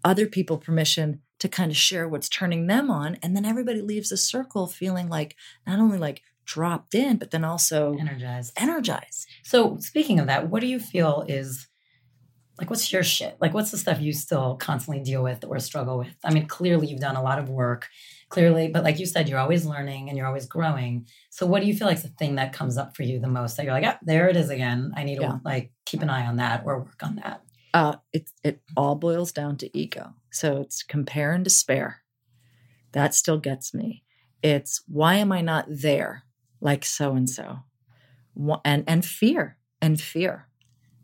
other people permission to kind of share what's turning them on and then everybody leaves the circle feeling like not only like dropped in but then also Energized. energized So speaking of that, what do you feel is like what's your shit? Like what's the stuff you still constantly deal with or struggle with? I mean, clearly you've done a lot of work, clearly, but like you said, you're always learning and you're always growing. So what do you feel like is the thing that comes up for you the most that you're like, ah, there it is again. I need Yeah. to like keep an eye on that or work on that. uh, it it all boils down to ego. So it's compare and despair. That still gets me. It's why am I not there like so and so, and and fear and fear.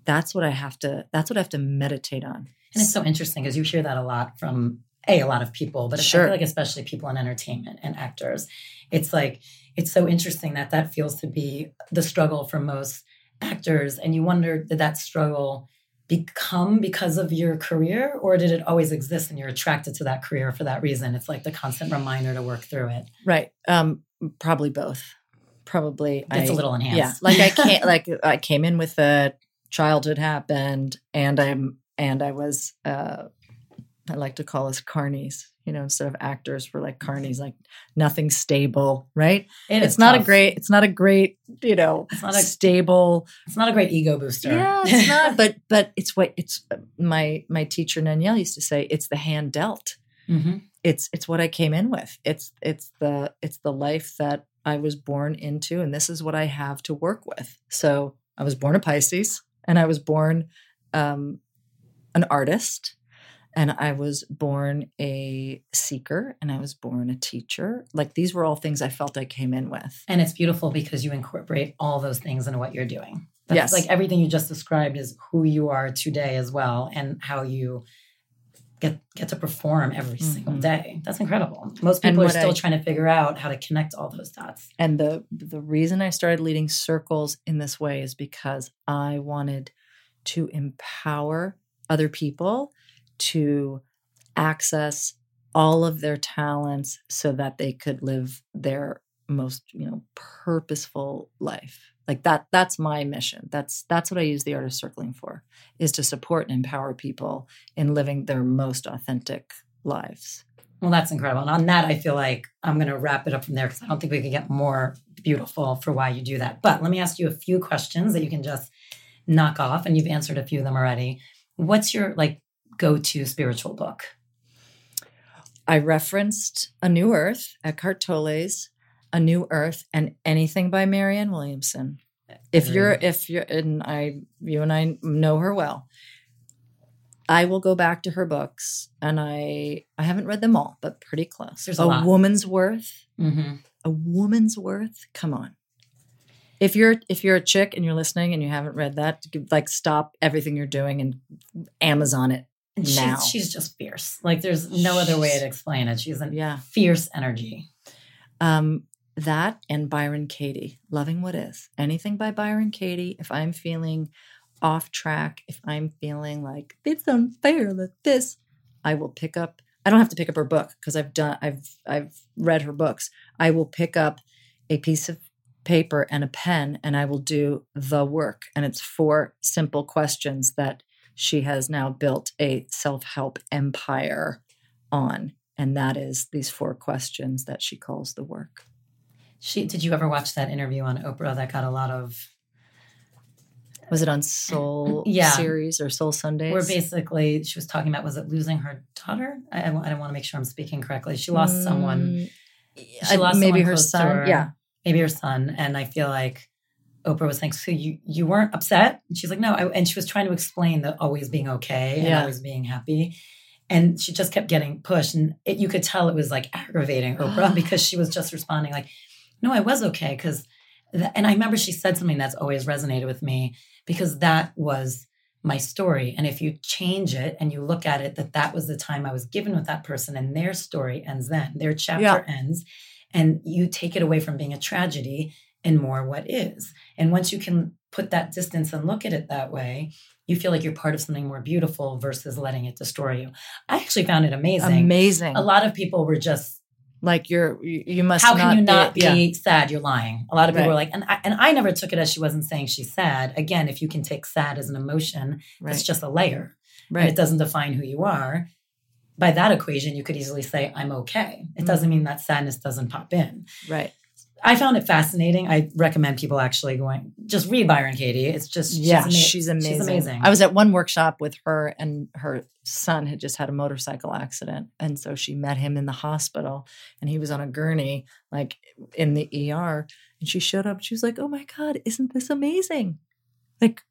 That's what I have to. That's what I have to meditate on. And it's so interesting because you hear that a lot from a a lot of people, but I feel like especially people in entertainment and actors. It's like it's so interesting that that feels to be the struggle for most actors, and you wonder did that struggle become because of your career, or did it always exist and you're attracted to that career for that reason? It's like the constant reminder to work through it. right. Um, probably both. Probably It's I- a little enhanced. Yeah, like I can't. like I came in with a childhood happened, and I'm and I was. uh I like to call us carnies. You know, instead of actors, we're like carnies, like nothing stable, right? It it's not a great. It's not a great. You know, It's not a- stable. It's not a great ego booster. Yeah, it's not. But but it's what it's. My my teacher Danielle used to say. It's the hand dealt hmm it's it's what I came in with. It's it's the it's the life that I was born into and this is what I have to work with. So I was born a Pisces and I was born um an artist and I was born a seeker and I was born a teacher. Like these were all things I felt I came in with. And it's beautiful because you incorporate all those things into what you're doing. That's Yes. like everything you just described is who you are today as well and how you get get to perform every single Mhm. day. That's incredible. Most people are still I- trying to figure out how to connect all those dots. And the the reason I started leading circles in this way is because I wanted to empower other people to access all of their talents so that they could live their most, you know, purposeful life. Like that that's my mission. That's that's what I use the art of circling for is to support and empower people in living their most authentic lives. Well, that's incredible. And on that, I feel like I'm going to wrap it up from there because I don't think we could get more beautiful for why you do that. But let me ask you a few questions that you can just knock off, and you've answered a few of them already. What's your like go-to spiritual book? I referenced A New Earth, Eckhart Tolle's A New Earth, and anything by Marianne Williamson. If you're, if you're, and I, you and I know her well, I will go back to her books, and I, I haven't read them all, but pretty close. There's a lot. woman's worth, Mm-hmm. a woman's worth. Come on. If you're if you're a chick and you're listening and you haven't read that, like stop everything you're doing and Amazon it now. she's, she's just fierce. Like there's no other way to explain it. She's a yeah. fierce energy. Um, that and Byron Katie, Loving What Is. Anything by Byron Katie. If I'm feeling off track, if I'm feeling like it's unfair that this, I will pick up. I don't have to pick up her book because I've done. I've I've read her books. I will pick up a piece of paper and a pen and I will do the work. And it's four simple questions that she has now built a self help empire on. And that is these four questions that she calls the work. She did you ever watch that interview on Oprah that got a lot of was it on Soul yeah. series or Soul Sundays? Where basically she was talking about was it losing her daughter? I, I, I don't want to make sure I'm speaking correctly. She lost mm, someone. She lost maybe her son. Her, yeah, maybe her son. And I feel like Oprah was saying, "So you you weren't upset?" And she's like, "No." I, and she was trying to explain the always being okay and always being happy. And she just kept getting pushed, and it, you could tell it was like aggravating Oprah because she was just responding like, "No, I was okay." Because, and I remember she said something that's always resonated with me because that was my story. And if you change it and you look at it that that was the time I was given with that person, and their story ends then, their chapter yeah. ends, and you take it away from being a tragedy and more what is. And once you can put that distance and look at it that way, you feel like you're part of something more beautiful versus letting it destroy you. I actually found it amazing. Amazing. A lot of people were just like you're you must how can you not be, be yeah. sad you're lying a lot of people right. were like and I, and I never took it as she wasn't saying she's sad again if you can take sad as an emotion right. it's just a layer right it doesn't define who you are by that equation you could easily say i'm okay it mm-hmm. doesn't mean that sadness doesn't pop in right I found it fascinating. I recommend people actually going just read Byron Katie. It's just yeah, she's, ama- she's, amazing. she's amazing. I was at one workshop with her, and her son had just had a motorcycle accident, and so she met him in the hospital, and he was on a gurney, like in the ER, and she showed up. She was like, "Oh my god, isn't this amazing? Like."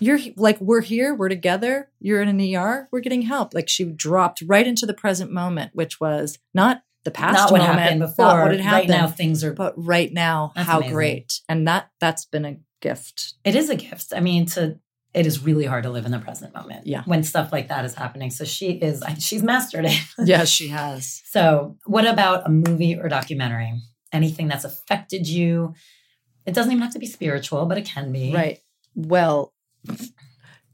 You're like, we're here, we're together, you're in an ER, we're getting help. Like she dropped right into the present moment, which was not the past not what moment, happened before. Not what had happened. Right now, things are. But right now, how amazing. great! And that that's been a gift. It is a gift. I mean, to it is really hard to live in the present moment. Yeah. When stuff like that is happening. So she is. She's mastered it. yes, she has. So, what about a movie or documentary? Anything that's affected you? It doesn't even have to be spiritual, but it can be. Right. Well,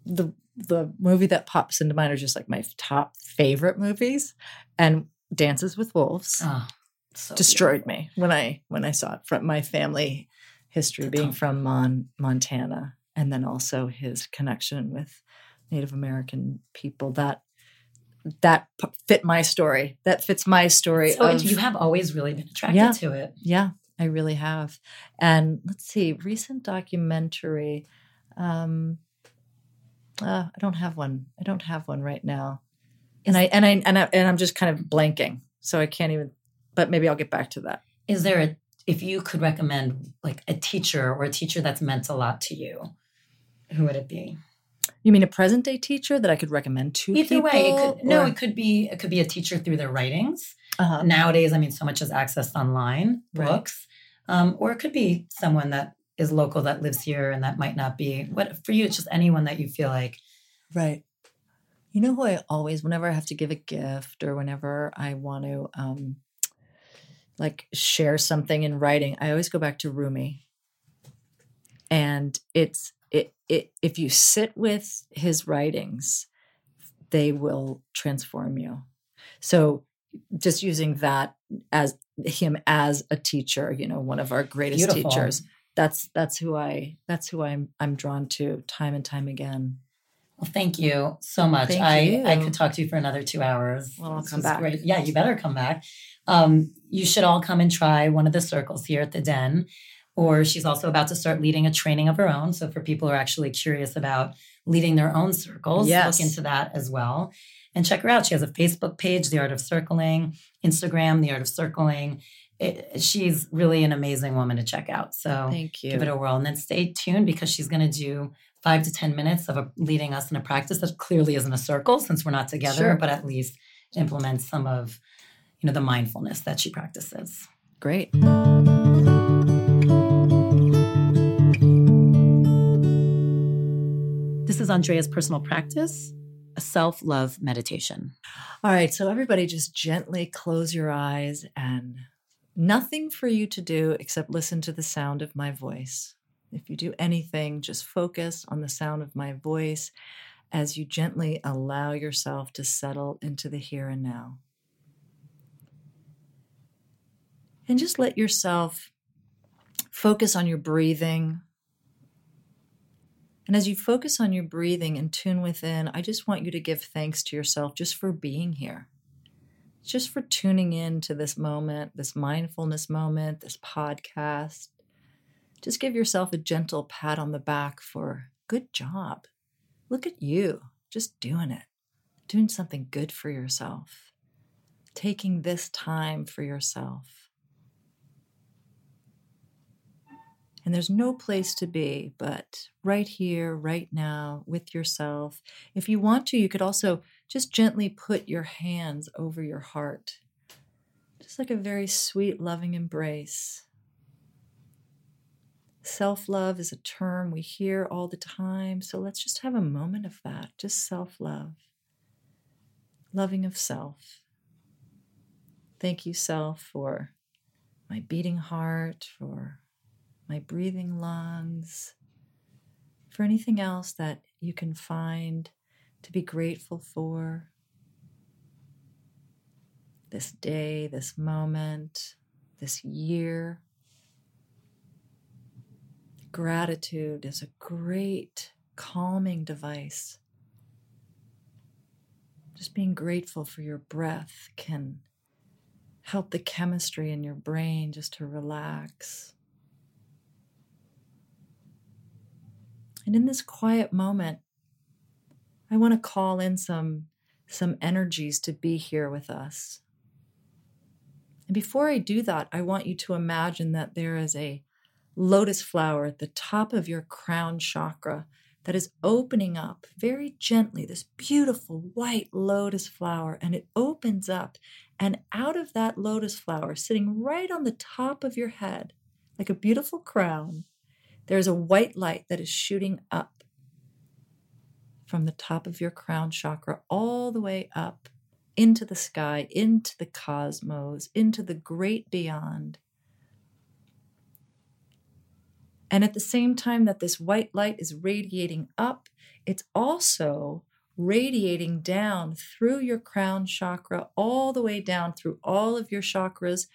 the the movie that pops into mind are just like my top favorite movies, and Dances with Wolves oh, so destroyed beautiful. me when I when I saw it from my family history being from Mon, Montana and then also his connection with Native American people that that fit my story. That fits my story. So of, you have always really been attracted yeah, to it. Yeah, I really have. And let's see, recent documentary. Um, uh, I don't have one. I don't have one right now and I and I and I and I'm just kind of blanking, so I can't even. But maybe I'll get back to that. Is there a if you could recommend like a teacher or a teacher that's meant a lot to you, who would it be? You mean a present day teacher that I could recommend to Either people? way, it could, no, it could be it could be a teacher through their writings. Uh-huh. Nowadays, I mean, so much is accessed online, right. books, um, or it could be someone that is local that lives here and that might not be. What for you? It's just anyone that you feel like, right. You know who I always, whenever I have to give a gift or whenever I want to um, like share something in writing, I always go back to Rumi. And it's it it if you sit with his writings, they will transform you. So just using that as him as a teacher, you know, one of our greatest Beautiful. teachers. That's that's who I that's who I'm I'm drawn to time and time again. Well, thank you so much. Thank I, you. I could talk to you for another two hours. Well, I'll come back. Great. Yeah, you better come back. Um, you should all come and try one of the circles here at the Den. Or she's also about to start leading a training of her own. So for people who are actually curious about leading their own circles, yes. look into that as well. And check her out. She has a Facebook page, The Art of Circling, Instagram, The Art of Circling. It, she's really an amazing woman to check out. So thank you. Give it a whirl. And then stay tuned because she's going to do five to 10 minutes of a, leading us in a practice that clearly isn't a circle since we're not together, sure. but at least implements some of, you know, the mindfulness that she practices. Great. This is Andrea's personal practice, a self love meditation. All right. So, everybody, just gently close your eyes and nothing for you to do except listen to the sound of my voice. If you do anything, just focus on the sound of my voice as you gently allow yourself to settle into the here and now. And just let yourself focus on your breathing. And as you focus on your breathing and tune within, I just want you to give thanks to yourself just for being here, just for tuning in to this moment, this mindfulness moment, this podcast. Just give yourself a gentle pat on the back for good job. Look at you, just doing it, doing something good for yourself, taking this time for yourself. And there's no place to be but right here, right now, with yourself. If you want to, you could also just gently put your hands over your heart, just like a very sweet, loving embrace. Self love is a term we hear all the time, so let's just have a moment of that, just self love, loving of self. Thank you, self, for my beating heart, for my breathing lungs, for anything else that you can find to be grateful for. This day, this moment, this year. Gratitude is a great calming device. Just being grateful for your breath can help the chemistry in your brain just to relax. And in this quiet moment, I want to call in some, some energies to be here with us. And before I do that, I want you to imagine that there is a lotus flower at the top of your crown chakra that is opening up very gently, this beautiful white lotus flower, and it opens up. And out of that lotus flower, sitting right on the top of your head, like a beautiful crown, there's a white light that is shooting up from the top of your crown chakra all the way up into the sky, into the cosmos, into the great beyond. And at the same time that this white light is radiating up, it's also radiating down through your crown chakra, all the way down through all of your chakras,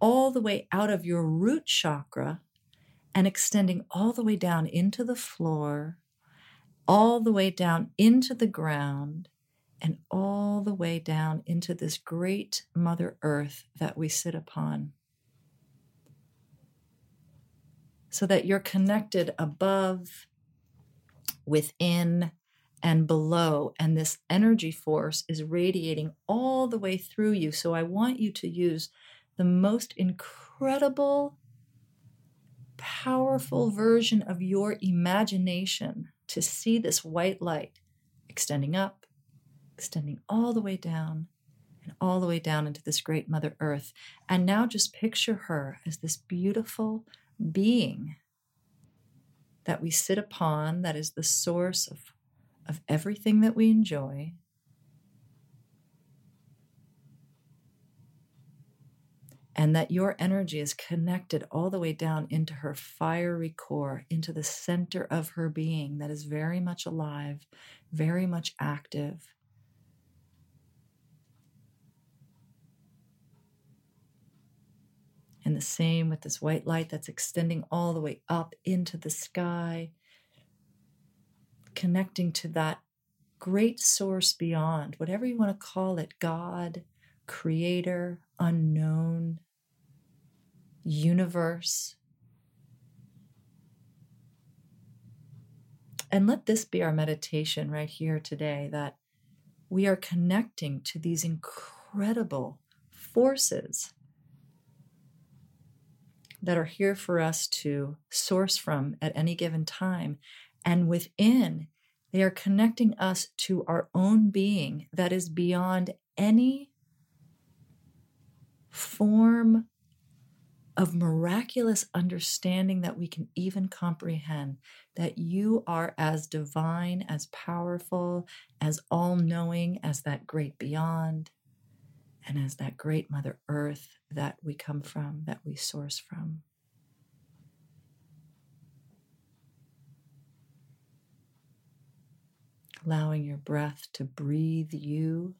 all the way out of your root chakra and extending all the way down into the floor, all the way down into the ground, and all the way down into this great Mother Earth that we sit upon. So that you're connected above, within, and below, and this energy force is radiating all the way through you. So I want you to use the most incredible powerful version of your imagination to see this white light extending up, extending all the way down, and all the way down into this great Mother Earth. And now just picture her as this beautiful being that we sit upon, that is the source of, of everything that we enjoy. and that your energy is connected all the way down into her fiery core, into the center of her being that is very much alive, very much active. And the same with this white light that's extending all the way up into the sky, connecting to that great source beyond, whatever you want to call it God, creator, unknown, universe. And let this be our meditation right here today that we are connecting to these incredible forces that are here for us to source from at any given time. And within, they are connecting us to our own being that is beyond any form of miraculous understanding that we can even comprehend that you are as divine, as powerful, as all knowing as that great beyond, and as that great Mother Earth that we come from, that we source from. Allowing your breath to breathe you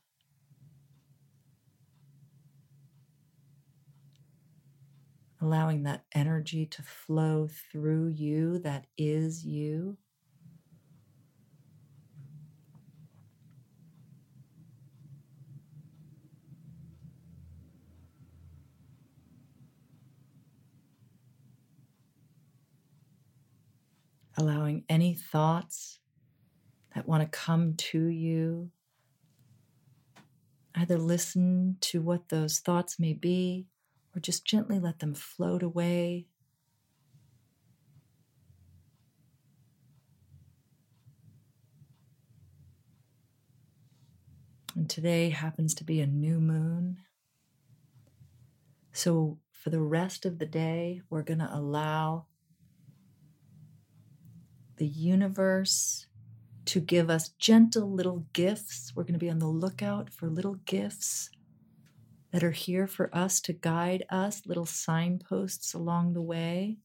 allowing that energy to flow through you that is you. Allowing any thoughts that want to come to you. Either listen to what those thoughts may be or just gently let them float away. And today happens to be a new moon. So, for the rest of the day, we're going to allow the universe to give us gentle little gifts. We're going to be on the lookout for little gifts that are here for us to guide us, little signposts along the way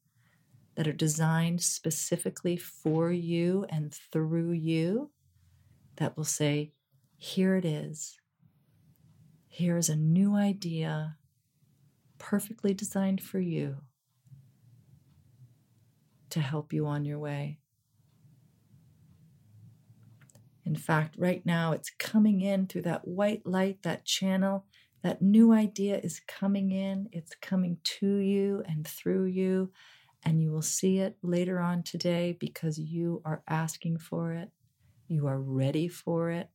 that are designed specifically for you and through you that will say, Here it is. Here is a new idea perfectly designed for you to help you on your way. In fact, right now it's coming in through that white light, that channel. That new idea is coming in, it's coming to you and through you, and you will see it later on today because you are asking for it. You are ready for it.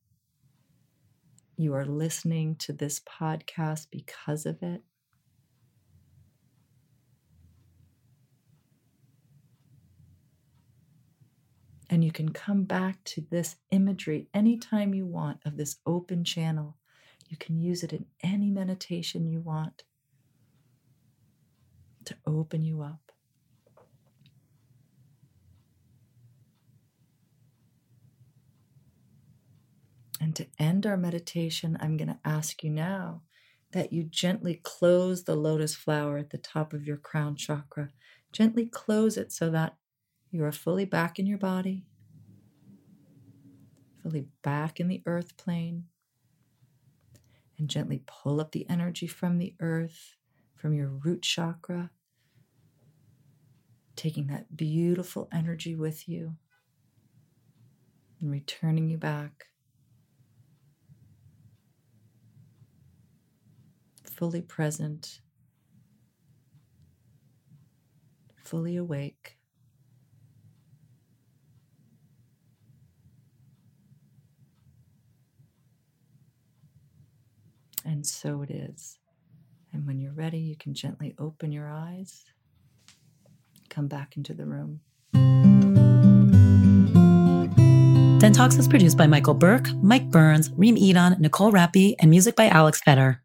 You are listening to this podcast because of it. And you can come back to this imagery anytime you want of this open channel. You can use it in any meditation you want to open you up. And to end our meditation, I'm going to ask you now that you gently close the lotus flower at the top of your crown chakra. Gently close it so that you are fully back in your body, fully back in the earth plane. And gently pull up the energy from the earth, from your root chakra, taking that beautiful energy with you and returning you back. Fully present, fully awake. And so it is. And when you're ready, you can gently open your eyes, come back into the room. Den Talks is produced by Michael Burke, Mike Burns, Reem Edon, Nicole Rappi, and music by Alex Fetter.